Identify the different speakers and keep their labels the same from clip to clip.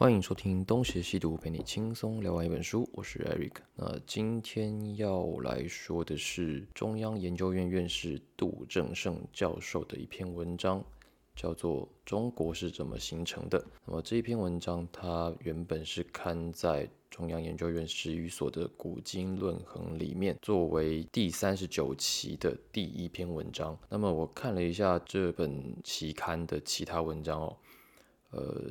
Speaker 1: 欢迎收听东邪西毒，陪你轻松聊完一本书。我是 Eric。那今天要来说的是中央研究院院士杜正胜教授的一篇文章，叫做《中国是怎么形成的》。那么这一篇文章，它原本是刊在中央研究院史语所的《古今论衡》里面，作为第三十九期的第一篇文章。那么我看了一下这本期刊的其他文章哦，呃。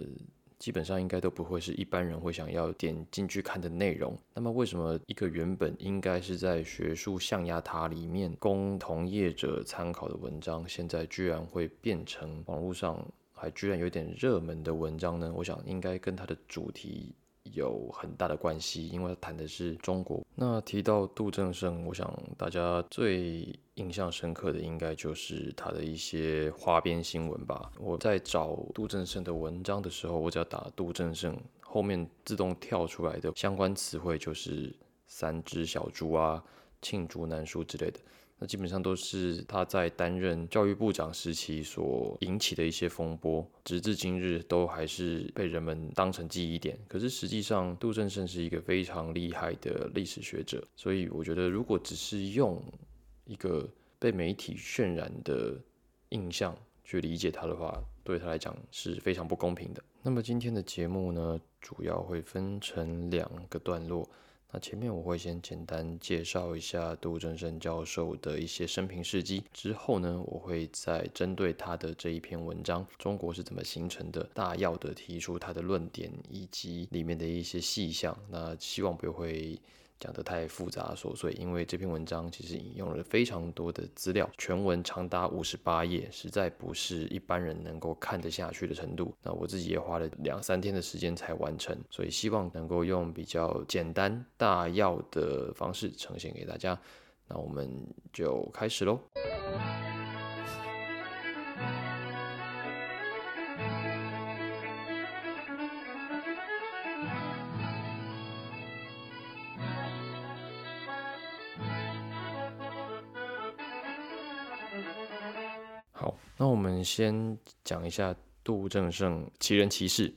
Speaker 1: 基本上应该都不会是一般人会想要点进去看的内容。那么，为什么一个原本应该是在学术象牙塔里面供同业者参考的文章，现在居然会变成网络上还居然有点热门的文章呢？我想应该跟它的主题。有很大的关系，因为他谈的是中国。那提到杜正胜，我想大家最印象深刻的应该就是他的一些花边新闻吧。我在找杜正胜的文章的时候，我只要打杜正胜，后面自动跳出来的相关词汇就是三只小猪啊、罄竹难书之类的。那基本上都是他在担任教育部长时期所引起的一些风波，直至今日都还是被人们当成记忆点。可是实际上，杜正胜是一个非常厉害的历史学者，所以我觉得如果只是用一个被媒体渲染的印象去理解他的话，对他来讲是非常不公平的。那么今天的节目呢，主要会分成两个段落。那前面我会先简单介绍一下杜正胜教授的一些生平事迹，之后呢，我会再针对他的这一篇文章《中国是怎么形成的》，大要的提出他的论点以及里面的一些细项。那希望不会。讲得太复杂琐碎，因为这篇文章其实引用了非常多的资料，全文长达五十八页，实在不是一般人能够看得下去的程度。那我自己也花了两三天的时间才完成，所以希望能够用比较简单大要的方式呈现给大家。那我们就开始喽。先讲一下杜正胜奇人奇事。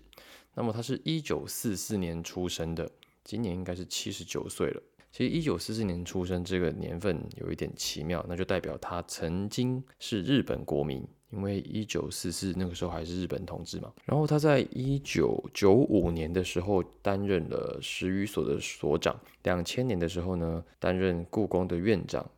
Speaker 1: 那么他是一九四四年出生的，今年应该是七十九岁了。其实一九四四年出生这个年份有一点奇妙，那就代表他曾经是日本国民，因为一九四四那个时候还是日本统治嘛。然后他在一九九五年的时候担任了史语所的所长，两千年的时候呢担任故宫的院长。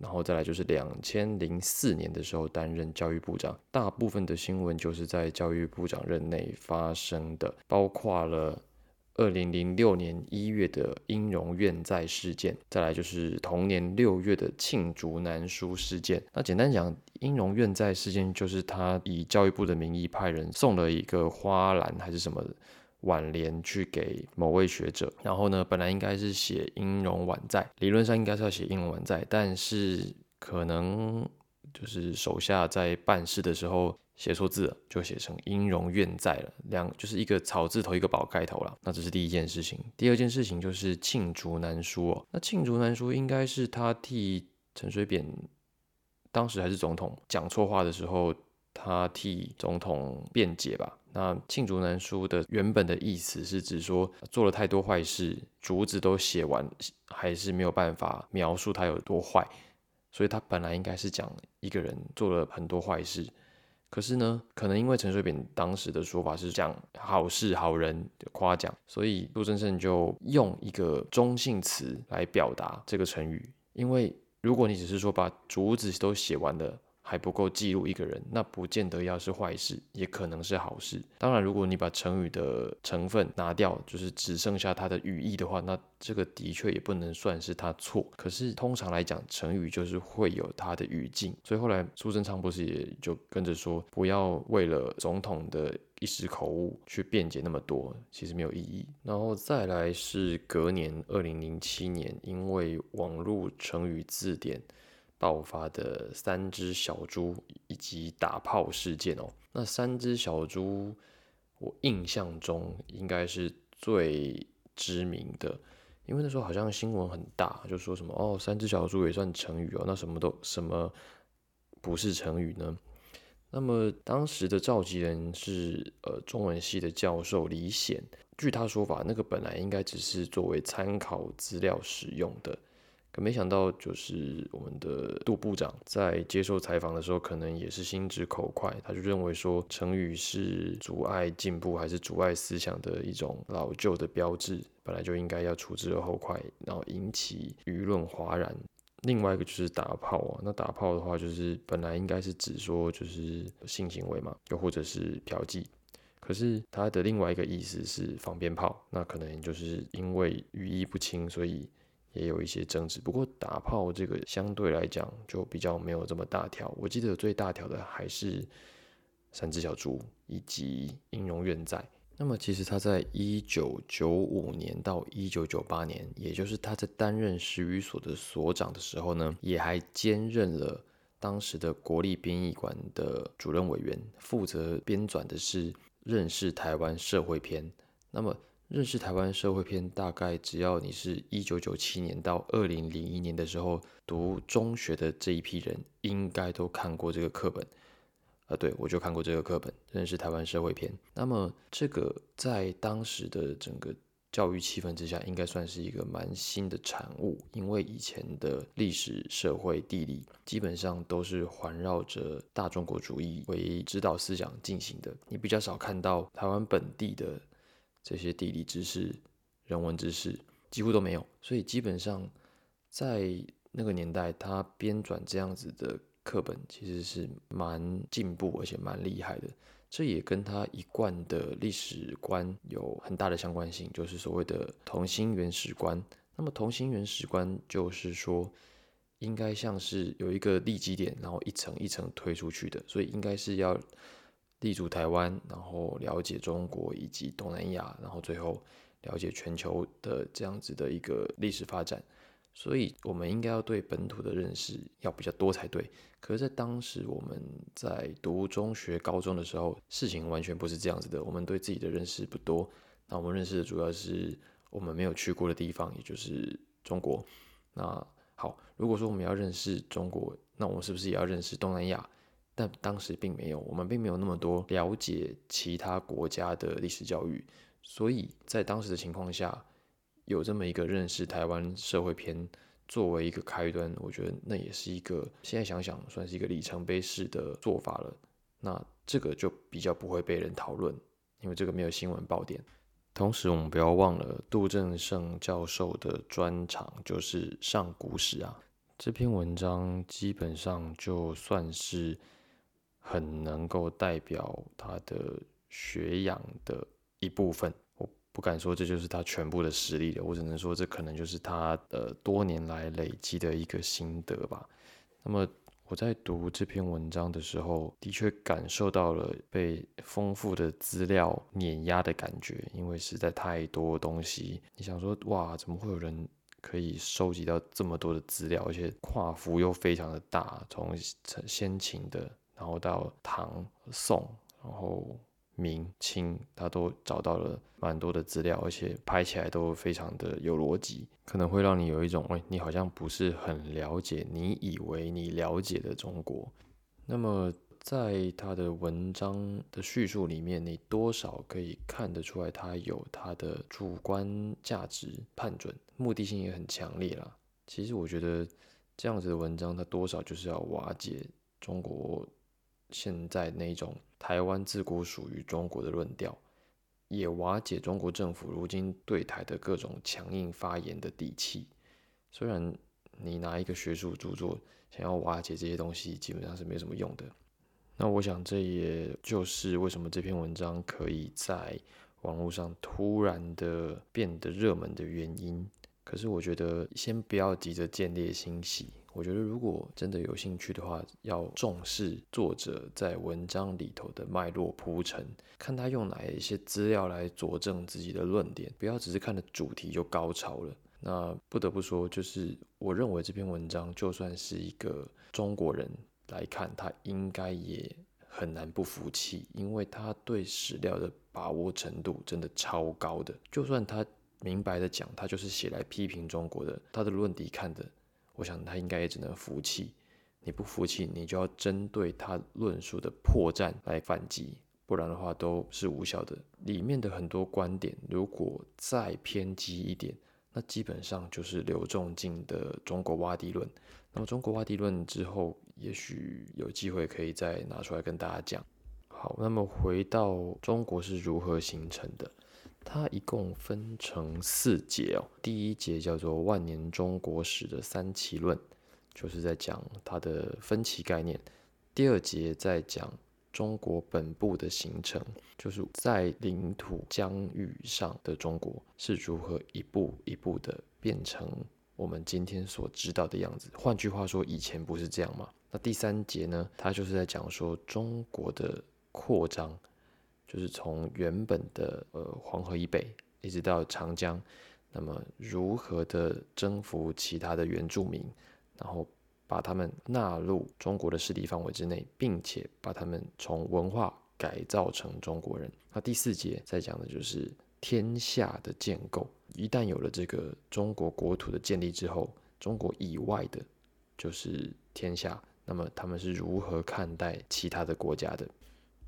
Speaker 1: 然后再来就是两千零四年的时候担任教育部长，大部分的新闻就是在教育部长任内发生的，包括了二零零六年一月的英荣院在事件，再来就是同年六月的罄竹难书事件。那简单讲，英荣院在事件就是他以教育部的名义派人送了一个花篮还是什么。挽联去给某位学者，然后呢，本来应该是写“音容宛在”，理论上应该是要写“音容宛在”，但是可能就是手下在办事的时候写错字了，就写成“音容愿在”了，两就是一个草字头一个宝盖头了。那这是第一件事情。第二件事情就是罄竹难书哦。那罄竹难书应该是他替陈水扁当时还是总统讲错话的时候，他替总统辩解吧。那罄竹难书的原本的意思是指说做了太多坏事，竹子都写完，还是没有办法描述他有多坏，所以他本来应该是讲一个人做了很多坏事，可是呢，可能因为陈水扁当时的说法是讲好事好人夸奖，所以杜正胜就用一个中性词来表达这个成语，因为如果你只是说把竹子都写完了。还不够记录一个人，那不见得要是坏事，也可能是好事。当然，如果你把成语的成分拿掉，就是只剩下它的语义的话，那这个的确也不能算是他错。可是通常来讲，成语就是会有它的语境，所以后来苏贞昌不是也就跟着说，不要为了总统的一时口误去辩解那么多，其实没有意义。然后再来是隔年二零零七年，因为网络成语字典。爆发的三只小猪以及打炮事件哦，那三只小猪，我印象中应该是最知名的，因为那时候好像新闻很大，就说什么哦，三只小猪也算成语哦，那什么都什么不是成语呢？那么当时的召集人是呃中文系的教授李显，据他说法，那个本来应该只是作为参考资料使用的。可没想到，就是我们的杜部长在接受采访的时候，可能也是心直口快，他就认为说成语是阻碍进步还是阻碍思想的一种老旧的标志，本来就应该要处之而后快，然后引起舆论哗然。另外一个就是打炮啊，那打炮的话，就是本来应该是指说就是性行为嘛，又或者是嫖妓，可是它的另外一个意思是放鞭炮，那可能就是因为语义不清，所以。也有一些争执，不过打炮这个相对来讲就比较没有这么大条。我记得最大条的还是三只小猪以及音容院在。那么其实他在一九九五年到一九九八年，也就是他在担任史语所的所长的时候呢，也还兼任了当时的国立编译馆的主任委员，负责编纂的是《认识台湾社会篇》。那么认识台湾社会篇，大概只要你是一九九七年到二零零一年的时候读中学的这一批人，应该都看过这个课本。啊，对我就看过这个课本《认识台湾社会篇》。那么这个在当时的整个教育气氛之下，应该算是一个蛮新的产物，因为以前的历史、社会、地理基本上都是环绕着大中国主义为指导思想进行的，你比较少看到台湾本地的。这些地理知识、人文知识几乎都没有，所以基本上在那个年代，他编纂这样子的课本其实是蛮进步，而且蛮厉害的。这也跟他一贯的历史观有很大的相关性，就是所谓的同心原始观。那么同心原始观就是说，应该像是有一个立基点，然后一层一层推出去的，所以应该是要。立足台湾，然后了解中国以及东南亚，然后最后了解全球的这样子的一个历史发展，所以我们应该要对本土的认识要比较多才对。可是，在当时我们在读中学、高中的时候，事情完全不是这样子的。我们对自己的认识不多，那我们认识的主要是我们没有去过的地方，也就是中国。那好，如果说我们要认识中国，那我们是不是也要认识东南亚？但当时并没有，我们并没有那么多了解其他国家的历史教育，所以在当时的情况下，有这么一个认识台湾社会篇作为一个开端，我觉得那也是一个现在想想算是一个里程碑式的做法了。那这个就比较不会被人讨论，因为这个没有新闻爆点。同时，我们不要忘了杜正胜教授的专长就是上古史啊，这篇文章基本上就算是。很能够代表他的学养的一部分，我不敢说这就是他全部的实力了，我只能说这可能就是他的多年来累积的一个心得吧。那么我在读这篇文章的时候，的确感受到了被丰富的资料碾压的感觉，因为实在太多东西。你想说，哇，怎么会有人可以收集到这么多的资料，而且跨幅又非常的大，从先秦的。然后到唐、宋，然后明、清，他都找到了蛮多的资料，而且拍起来都非常的有逻辑，可能会让你有一种，哎，你好像不是很了解你以为你了解的中国。那么在他的文章的叙述里面，你多少可以看得出来，他有他的主观价值判准，目的性也很强烈啦。其实我觉得这样子的文章，它多少就是要瓦解中国。现在那种台湾自古属于中国的论调，也瓦解中国政府如今对台的各种强硬发言的底气。虽然你拿一个学术著作想要瓦解这些东西，基本上是没什么用的。那我想这也就是为什么这篇文章可以在网络上突然的变得热门的原因。可是我觉得先不要急着见猎欣喜。我觉得，如果真的有兴趣的话，要重视作者在文章里头的脉络铺陈，看他用哪一些资料来佐证自己的论点，不要只是看了主题就高潮了。那不得不说，就是我认为这篇文章，就算是一个中国人来看，他应该也很难不服气，因为他对史料的把握程度真的超高的。就算他明白的讲，他就是写来批评中国的，他的论底看的。我想他应该也只能服气。你不服气，你就要针对他论述的破绽来反击，不然的话都是无效的。里面的很多观点，如果再偏激一点，那基本上就是刘仲敬的中国洼地论。那么中国洼地论之后，也许有机会可以再拿出来跟大家讲。好，那么回到中国是如何形成的，它一共分成四节哦。第一节叫做万年中国史的三期论，就是在讲它的分歧概念。第二节在讲中国本部的形成，就是在领土疆域上的中国是如何一步一步的变成。我们今天所知道的样子，换句话说，以前不是这样吗？那第三节呢？它就是在讲说中国的扩张，就是从原本的呃黄河以北一直到长江，那么如何的征服其他的原住民，然后把他们纳入中国的势力范围之内，并且把他们从文化改造成中国人。那第四节在讲的就是天下的建构。一旦有了这个中国国土的建立之后，中国以外的，就是天下。那么他们是如何看待其他的国家的？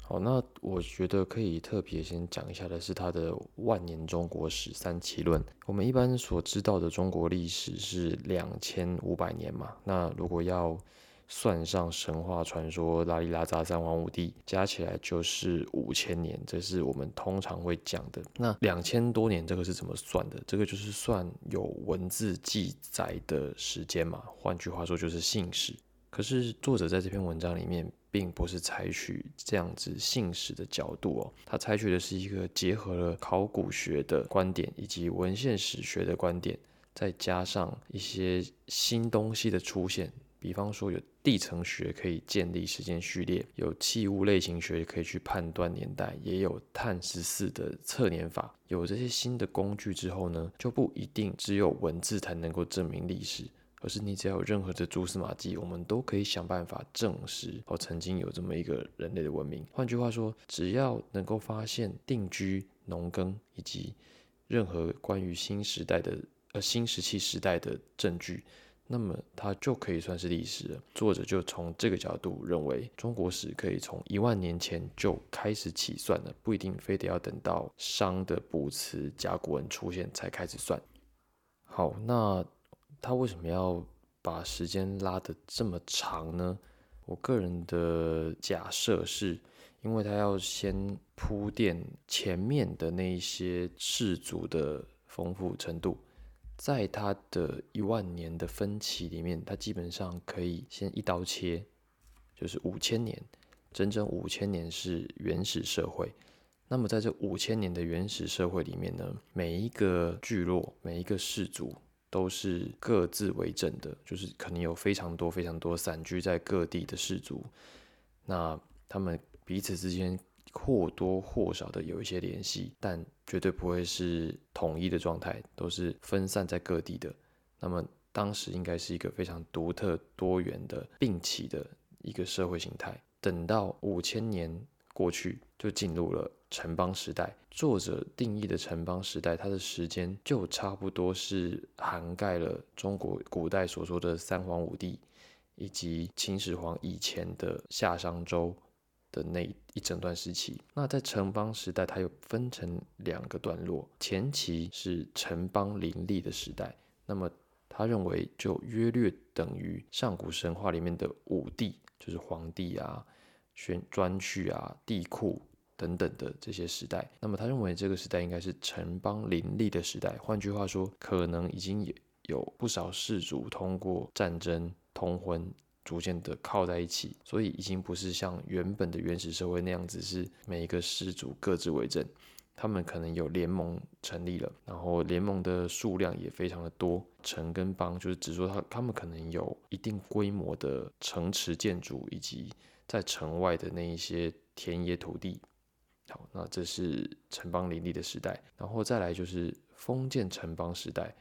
Speaker 1: 好，那我觉得可以特别先讲一下的是他的万年中国史三期论。我们一般所知道的中国历史是两千五百年嘛？那如果要算上神话传说、拉里拉扎三皇五帝，加起来就是五千年，这是我们通常会讲的。那两千多年这个是怎么算的？这个就是算有文字记载的时间嘛。换句话说就是信史。可是作者在这篇文章里面，并不是采取这样子信史的角度哦，他采取的是一个结合了考古学的观点以及文献史学的观点，再加上一些新东西的出现。比方说，有地层学可以建立时间序列，有器物类型学可以去判断年代，也有碳十四的测年法。有这些新的工具之后呢，就不一定只有文字才能够证明历史，而是你只要有任何的蛛丝马迹，我们都可以想办法证实哦，曾经有这么一个人类的文明。换句话说，只要能够发现定居、农耕以及任何关于新时代的呃新石器时代的证据。那么它就可以算是历史了。作者就从这个角度认为，中国史可以从一万年前就开始起算了，不一定非得要等到商的卜辞甲骨文出现才开始算。好，那他为什么要把时间拉得这么长呢？我个人的假设是，因为他要先铺垫前面的那一些氏族的丰富程度。在他的一万年的分歧里面，他基本上可以先一刀切，就是五千年，整整五千年是原始社会。那么在这五千年的原始社会里面呢，每一个聚落、每一个氏族都是各自为政的，就是可能有非常多、非常多散居在各地的氏族，那他们彼此之间。或多或少的有一些联系，但绝对不会是统一的状态，都是分散在各地的。那么当时应该是一个非常独特、多元的并起的一个社会形态。等到五千年过去，就进入了城邦时代。作者定义的城邦时代，它的时间就差不多是涵盖了中国古代所说的三皇五帝，以及秦始皇以前的夏商周。的那一整段时期，那在城邦时代，它又分成两个段落。前期是城邦林立的时代，那么他认为就约略等于上古神话里面的五帝，就是皇帝啊、选专序啊、地库等等的这些时代。那么他认为这个时代应该是城邦林立的时代，换句话说，可能已经也有不少氏族通过战争通婚。逐渐的靠在一起，所以已经不是像原本的原始社会那样子，是每一个氏族各自为政。他们可能有联盟成立了，然后联盟的数量也非常的多。城跟邦就是指说他他们可能有一定规模的城池建筑，以及在城外的那一些田野土地。好，那这是城邦林立的时代，然后再来就是封建城邦时代。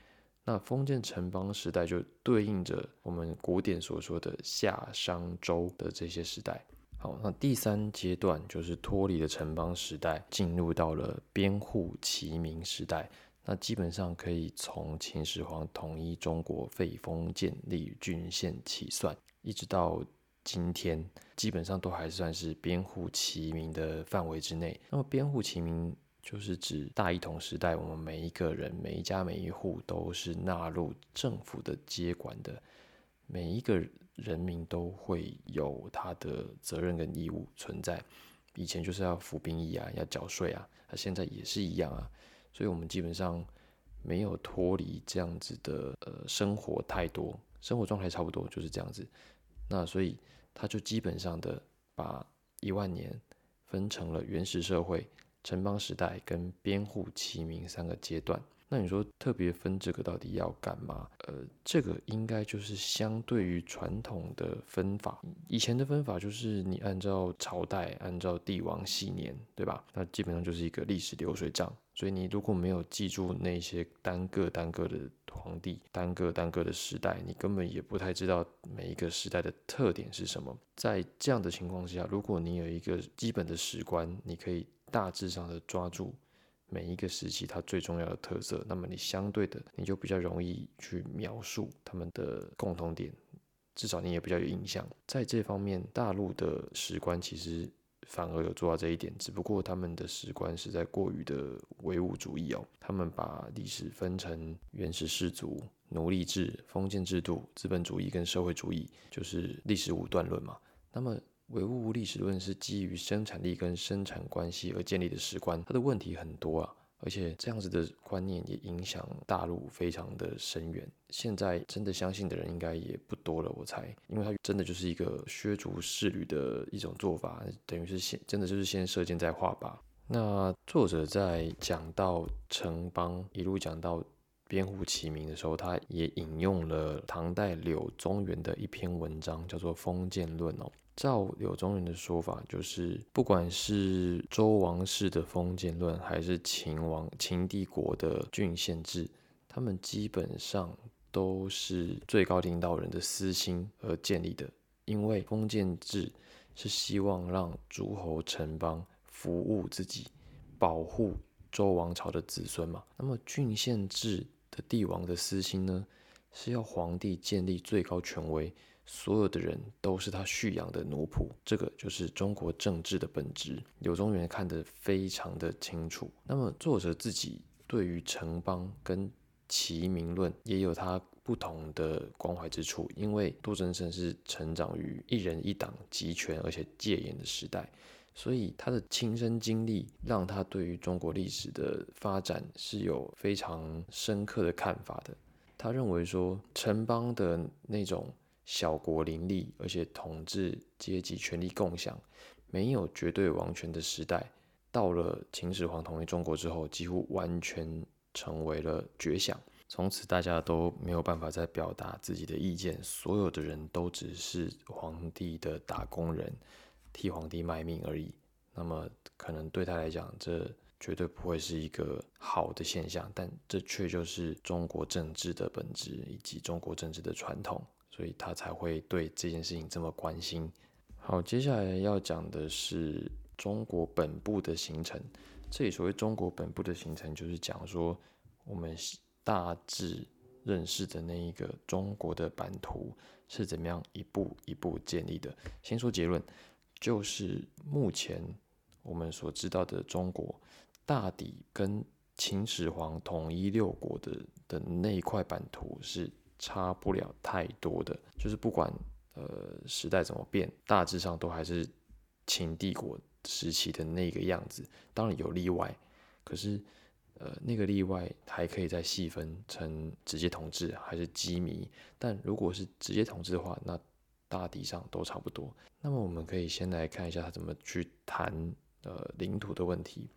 Speaker 1: 那封建城邦时代就对应着我们古典所说的夏商周的这些时代。好，那第三阶段就是脱离了城邦时代，进入到了边户齐民时代。那基本上可以从秦始皇统一中国、废封建立郡县起算，一直到今天，基本上都还算是编户齐民的范围之内。那么编户齐民就是指大一统时代，我们每一个人、每一家、每一户都是纳入政府的接管的，每一个人民都会有他的责任跟义务存在。以前就是要服兵役啊，要缴税啊，那现在也是一样啊。所以，我们基本上没有脱离这样子的呃生活太多，生活状态差不多就是这样子。那所以。他就基本上的把一万年分成了原始社会、城邦时代跟边户齐名三个阶段。那你说特别分这个到底要干嘛？呃，这个应该就是相对于传统的分法，以前的分法就是你按照朝代、按照帝王系年，对吧？那基本上就是一个历史流水账。所以你如果没有记住那些单个单个的皇帝、单个单个的时代，你根本也不太知道每一个时代的特点是什么。在这样的情况下，如果你有一个基本的史观，你可以大致上的抓住每一个时期它最重要的特色，那么你相对的你就比较容易去描述他们的共同点，至少你也比较有印象。在这方面，大陆的史观其实。反而有做到这一点，只不过他们的史观实在过于的唯物主义哦。他们把历史分成原始氏族、奴隶制、封建制度、资本主义跟社会主义，就是历史五段论嘛。那么唯物历史论是基于生产力跟生产关系而建立的史观，它的问题很多啊。而且这样子的观念也影响大陆非常的深远。现在真的相信的人应该也不多了，我猜，因为它真的就是一个削足适履的一种做法，等于是先真的就是先射箭再画靶。那作者在讲到城邦一路讲到编户齐民的时候，他也引用了唐代柳宗元的一篇文章，叫做《封建论》哦。照柳宗元的说法，就是不管是周王室的封建论，还是秦王秦帝国的郡县制，他们基本上都是最高领导人的私心而建立的。因为封建制是希望让诸侯城邦服务自己，保护周王朝的子孙嘛。那么郡县制帝王的私心呢，是要皇帝建立最高权威。所有的人都是他蓄养的奴仆，这个就是中国政治的本质。柳宗元看得非常的清楚。那么作者自己对于城邦跟齐民论也有他不同的关怀之处，因为杜真胜是成长于一人一党集权而且戒严的时代，所以他的亲身经历让他对于中国历史的发展是有非常深刻的看法的。他认为说城邦的那种。小国林立，而且统治阶级权力共享，没有绝对王权的时代，到了秦始皇统一中国之后，几乎完全成为了绝响。从此大家都没有办法再表达自己的意见，所有的人都只是皇帝的打工人，替皇帝卖命而已。那么可能对他来讲，这绝对不会是一个好的现象，但这却就是中国政治的本质以及中国政治的传统。所以他才会对这件事情这么关心。好，接下来要讲的是中国本部的形成。这里所谓中国本部的形成，就是讲说我们大致认识的那一个中国的版图是怎么样一步一步建立的。先说结论，就是目前我们所知道的中国，大抵跟秦始皇统一六国的的那一块版图是。差不了太多的，就是不管呃时代怎么变，大致上都还是秦帝国时期的那个样子。当然有例外，可是呃那个例外还可以再细分成直接统治还是机密。但如果是直接统治的话，那大体上都差不多。那么我们可以先来看一下他怎么去谈呃领土的问题。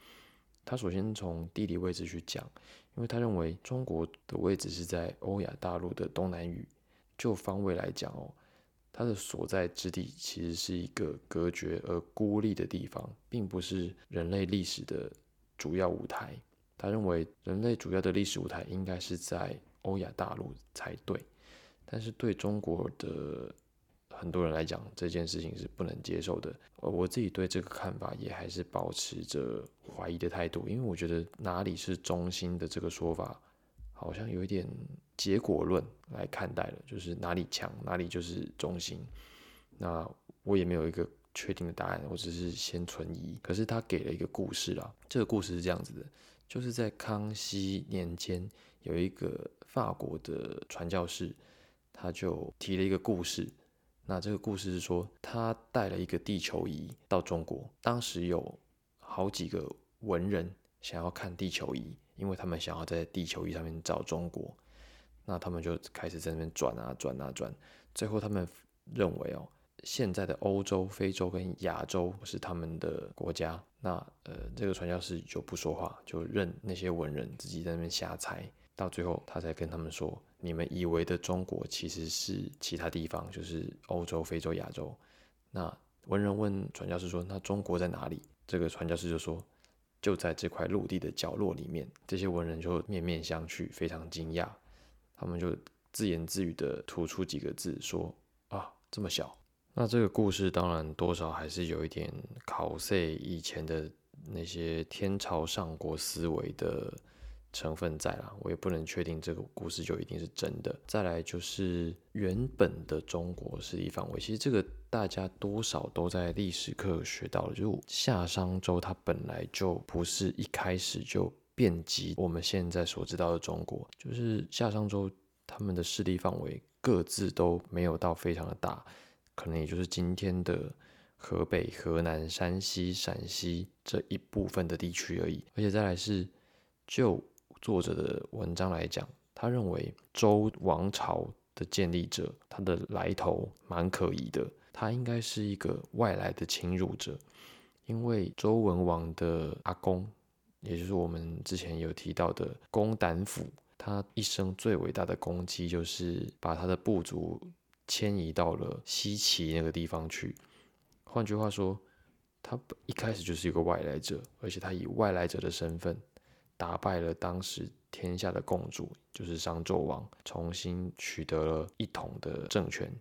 Speaker 1: 他首先从地理位置去讲。因为他认为中国的位置是在欧亚大陆的东南隅，就方位来讲哦，它的所在之地其实是一个隔绝而孤立的地方，并不是人类历史的主要舞台。他认为人类主要的历史舞台应该是在欧亚大陆才对，但是对中国的。很多人来讲这件事情是不能接受的，呃，我自己对这个看法也还是保持着怀疑的态度，因为我觉得哪里是中心的这个说法好像有一点结果论来看待了，就是哪里强哪里就是中心。那我也没有一个确定的答案，我只是先存疑。可是他给了一个故事啦，这个故事是这样子的，就是在康熙年间，有一个法国的传教士，他就提了一个故事。那这个故事是说，他带了一个地球仪到中国，当时有好几个文人想要看地球仪，因为他们想要在地球仪上面找中国，那他们就开始在那边转啊转啊转，最后他们认为哦，现在的欧洲、非洲跟亚洲是他们的国家，那呃这个传教士就不说话，就任那些文人自己在那边瞎猜，到最后他才跟他们说。你们以为的中国其实是其他地方，就是欧洲、非洲、亚洲。那文人问传教士说：“那中国在哪里？”这个传教士就说：“就在这块陆地的角落里面。”这些文人就面面相觑，非常惊讶。他们就自言自语的吐出几个字说：“啊，这么小。”那这个故事当然多少还是有一点考塞以前的那些天朝上国思维的。成分在啦，我也不能确定这个故事就一定是真的。再来就是原本的中国势力范围，其实这个大家多少都在历史课学到了，就夏商周它本来就不是一开始就遍及我们现在所知道的中国，就是夏商周他们的势力范围各自都没有到非常的大，可能也就是今天的河北、河南、山西、陕西这一部分的地区而已。而且再来是就作者的文章来讲，他认为周王朝的建立者，他的来头蛮可疑的，他应该是一个外来的侵入者，因为周文王的阿公，也就是我们之前有提到的公胆府，他一生最伟大的功绩就是把他的部族迁移到了西岐那个地方去。换句话说，他一开始就是一个外来者，而且他以外来者的身份。打败了当时天下的共主，就是商纣王，重新取得了一统的政权。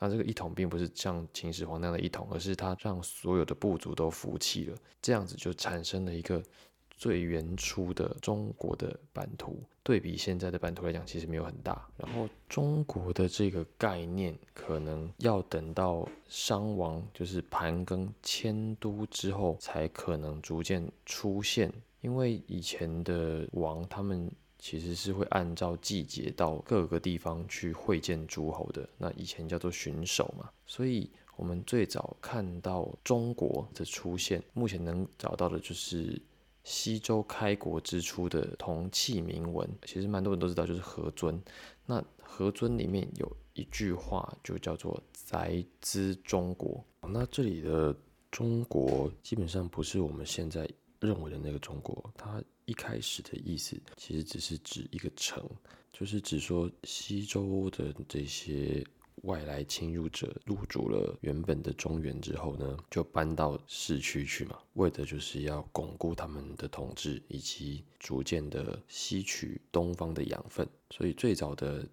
Speaker 1: 那这个一统并不是像秦始皇那样的一统，而是他让所有的部族都服气了，这样子就产生了一个最原初的中国的版图。对比现在的版图来讲，其实没有很大。然后中国的这个概念，可能要等到商王就是盘庚迁都之后，才可能逐渐出现。因为以前的王，他们其实是会按照季节到各个地方去会见诸侯的。那以前叫做巡守嘛，所以我们最早看到中国的出现，目前能找到的就是西周开国之初的铜器铭文。其实蛮多人都知道，就是何尊。那何尊里面有一句话，就叫做“宅兹中国”。那这里的中国基本上不是我们现在。认为的那个中国，它一开始的意思其实只是指一个城，就是指说西周的这些外来侵入者入主了原本的中原之后呢，就搬到市区去嘛，为的就是要巩固他们的统治，以及逐渐的吸取东方的养分。所以最早的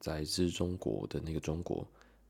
Speaker 1: 载资中国的那个中国，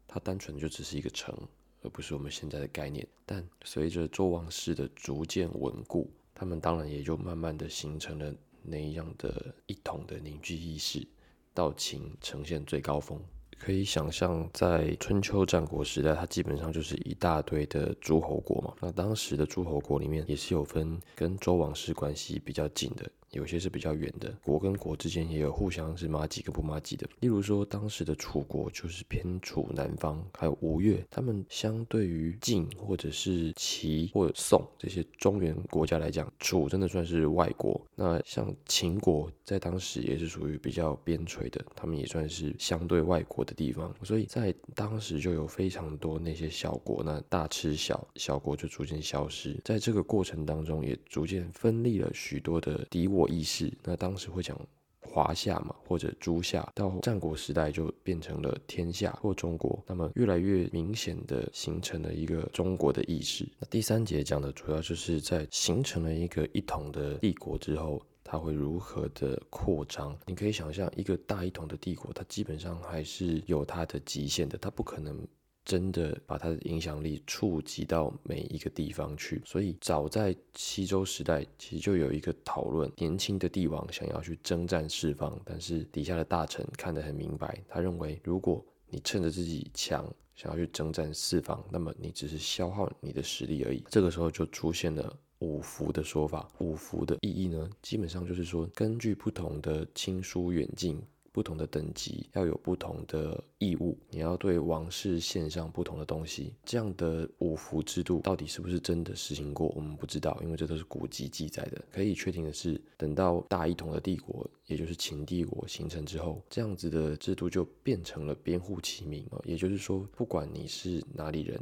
Speaker 1: 它单纯就只是一个城，而不是我们现在的概念。但随着周王室的逐渐稳固，他们当然也就慢慢的形成了那样的一统的凝聚意识，到秦呈现最高峰。可以想象，在春秋战国时代，它基本上就是一大堆的诸侯国嘛。那当时的诸侯国里面，也是有分跟周王室关系比较近的。有些是比较远的国跟国之间也有互相是马几跟不马几的，例如说当时的楚国就是偏楚南方，还有吴越，他们相对于晋或者是齐或者宋这些中原国家来讲，楚真的算是外国。那像秦国在当时也是属于比较边陲的，他们也算是相对外国的地方，所以在当时就有非常多那些小国，那大吃小，小国就逐渐消失，在这个过程当中也逐渐分立了许多的敌我。意识，那当时会讲华夏嘛，或者诸夏，到战国时代就变成了天下或中国，那么越来越明显的形成了一个中国的意识。那第三节讲的主要就是在形成了一个一统的帝国之后，它会如何的扩张？你可以想象，一个大一统的帝国，它基本上还是有它的极限的，它不可能真的把他的影响力触及到每一个地方去。所以早在西周时代，其实就有一个讨论：年轻的帝王想要去征战四方，但是底下的大臣看得很明白，他认为如果你趁着自己强，想要去征战四方，那么你只是消耗你的实力而已。这个时候就出现了五福的说法。五福的意义呢，基本上就是说，根据不同的亲疏远近。不同的等级要有不同的义务，你要对王室献上不同的东西。这样的五服制度到底是不是真的实行过，我们不知道，因为这都是古籍记载的。可以确定的是，等到大一统的帝国，也就是秦帝国形成之后，这样子的制度就变成了编户齐民啊。也就是说，不管你是哪里人，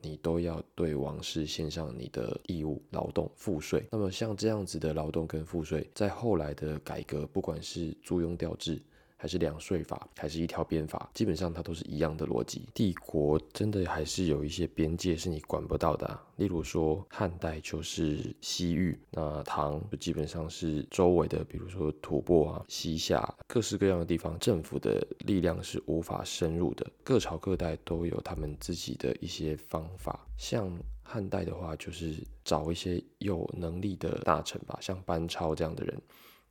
Speaker 1: 你都要对王室献上你的义务、劳动、赋税。那么像这样子的劳动跟赋税，在后来的改革，不管是租庸调制。还是两税法，还是一条鞭法，基本上它都是一样的逻辑。帝国真的还是有一些边界是你管不到的，例如说汉代就是西域，那唐就基本上是周围的，比如说吐蕃啊、西夏各式各样的地方，政府的力量是无法深入的。各朝各代都有他们自己的一些方法，像汉代的话，就是找一些有能力的大臣吧，像班超这样的人。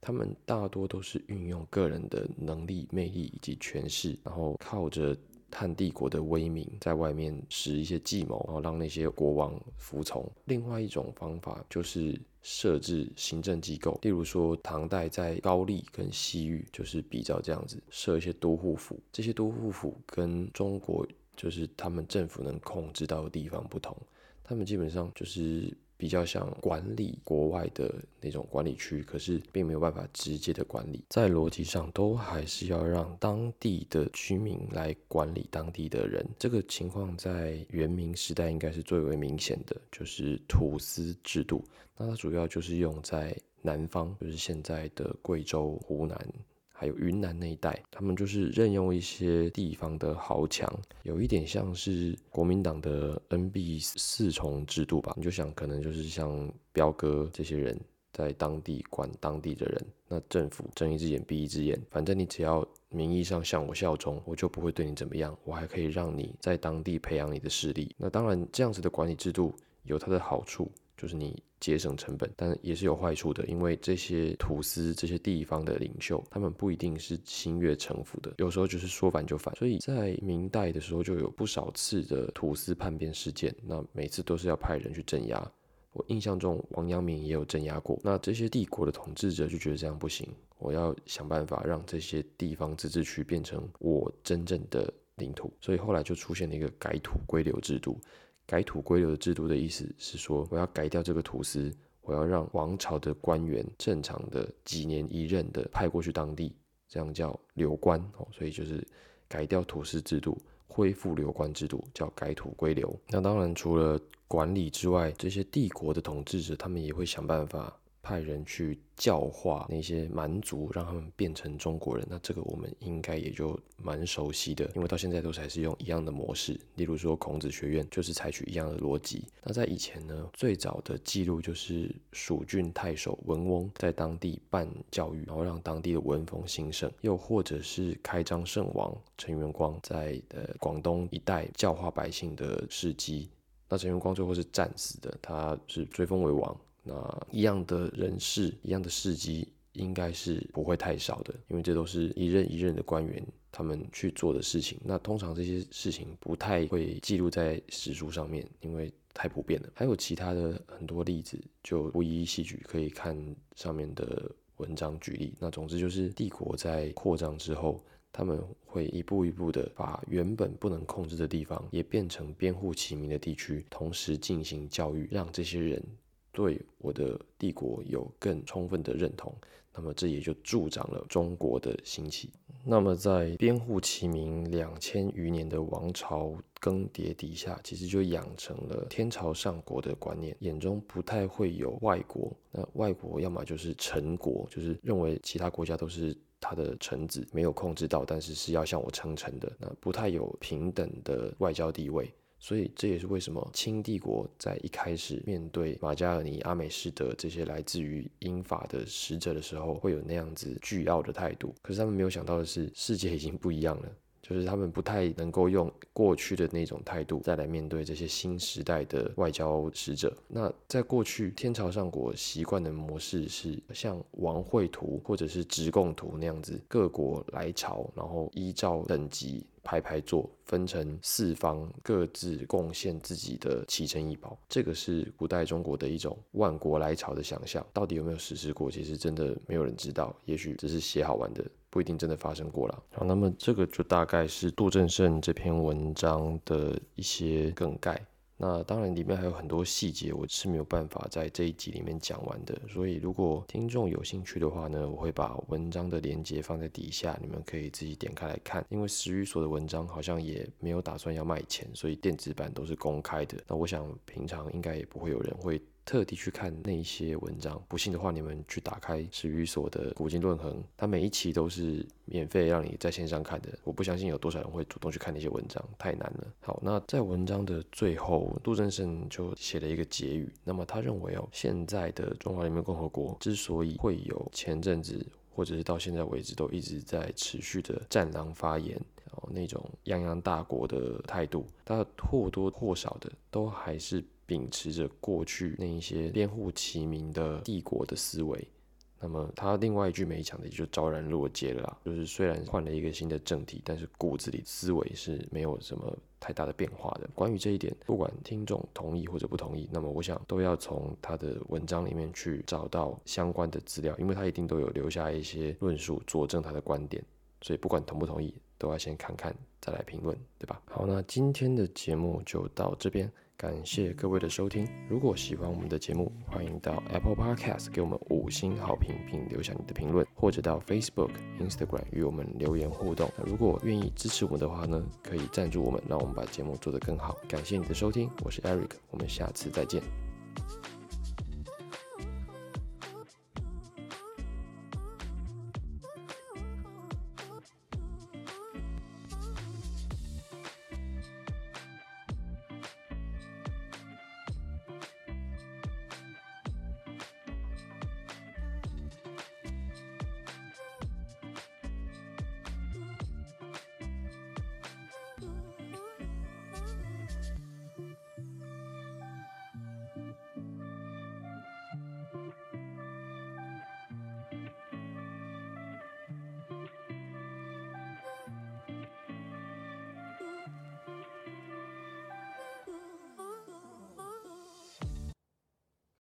Speaker 1: 他们大多都是运用个人的能力、魅力以及权势，然后靠着汉帝国的威名，在外面使一些计谋，然后让那些国王服从。另外一种方法就是设置行政机构，例如说唐代在高丽跟西域，就是比较这样子设一些都护府。这些都护府跟中国就是他们政府能控制到的地方不同，他们基本上就是。比较像管理国外的那种管理区，可是并没有办法直接的管理，在逻辑上都还是要让当地的居民来管理当地的人。这个情况在元明时代应该是最为明显的，就是土司制度。那它主要就是用在南方，就是现在的贵州、湖南。还有云南那一带，他们就是任用一些地方的豪强，有一点像是国民党的 NB 四重制度吧。你就想，可能就是像彪哥这些人在当地管当地的人，那政府睁一只眼闭一只眼，反正你只要名义上向我效忠，我就不会对你怎么样，我还可以让你在当地培养你的势力。那当然，这样子的管理制度有它的好处。就是你节省成本，但也是有坏处的，因为这些土司这些地方的领袖，他们不一定是心悦诚服的，有时候就是说反就反。所以在明代的时候就有不少次的土司叛变事件，那每次都是要派人去镇压。我印象中王阳明也有镇压过。那这些帝国的统治者就觉得这样不行，我要想办法让这些地方自治区变成我真正的领土，所以后来就出现了一个改土归流制度。改土归流的制度的意思是说，我要改掉这个土司，我要让王朝的官员正常的几年一任的派过去当地，这样叫流官哦。所以就是改掉土司制度，恢复流官制度，叫改土归流。那当然除了管理之外，这些帝国的统治者他们也会想办法。派人去教化那些蛮族，让他们变成中国人。那这个我们应该也就蛮熟悉的，因为到现在都是还是用一样的模式。例如说孔子学院就是采取一样的逻辑。那在以前呢，最早的记录就是蜀郡太守文翁在当地办教育，然后让当地的文风兴盛；又或者是开张圣王陈元光在呃广东一带教化百姓的事迹。那陈元光最后是战死的，他是追封为王。那一样的人事，一样的事迹，应该是不会太少的，因为这都是一任一任的官员他们去做的事情。那通常这些事情不太会记录在史书上面，因为太普遍了。还有其他的很多例子，就不一一细举，可以看上面的文章举例。那总之就是帝国在扩张之后，他们会一步一步的把原本不能控制的地方，也变成编户齐民的地区，同时进行教育，让这些人。对我的帝国有更充分的认同，那么这也就助长了中国的兴起。那么在编户齐民两千余年的王朝更迭底下，其实就养成了天朝上国的观念，眼中不太会有外国。那外国要么就是臣国，就是认为其他国家都是他的臣子，没有控制到，但是是要向我称臣的。那不太有平等的外交地位。所以这也是为什么清帝国在一开始面对马加尔尼、阿美士德这些来自于英法的使者的时候，会有那样子倨傲的态度。可是他们没有想到的是，世界已经不一样了。就是他们不太能够用过去的那种态度再来面对这些新时代的外交使者。那在过去天朝上国习惯的模式是像王会图或者是直贡图那样子，各国来朝，然后依照等级。排排坐，分成四方，各自贡献自己的奇珍异宝。这个是古代中国的一种万国来朝的想象，到底有没有实施过？其实真的没有人知道，也许只是写好玩的，不一定真的发生过了。好，那么这个就大概是杜正胜这篇文章的一些梗概。那当然，里面还有很多细节，我是没有办法在这一集里面讲完的。所以，如果听众有兴趣的话呢，我会把文章的连接放在底下，你们可以自己点开来看。因为时语所的文章好像也没有打算要卖钱，所以电子版都是公开的。那我想，平常应该也不会有人会。特地去看那一些文章，不信的话，你们去打开史语所的古今论衡，它每一期都是免费让你在线上看的。我不相信有多少人会主动去看那些文章，太难了。好，那在文章的最后，杜正胜就写了一个结语。那么他认为哦，现在的中华人民共和国之所以会有前阵子或者是到现在为止都一直在持续的战狼发言，哦那种泱泱大国的态度，他或多或少的都还是。秉持着过去那一些连户齐名的帝国的思维，那么他另外一句没讲的也就昭然若揭了啦。就是虽然换了一个新的政体，但是骨子里思维是没有什么太大的变化的。关于这一点，不管听众同意或者不同意，那么我想都要从他的文章里面去找到相关的资料，因为他一定都有留下一些论述佐证他的观点。所以不管同不同意，都要先看看再来评论，对吧？好，那今天的节目就到这边。感谢各位的收听。如果喜欢我们的节目，欢迎到 Apple Podcast 给我们五星好评，并留下你的评论，或者到 Facebook、Instagram 与我们留言互动。如果愿意支持我们的话呢，可以赞助我们，让我们把节目做得更好。感谢你的收听，我是 Eric，我们下次再见。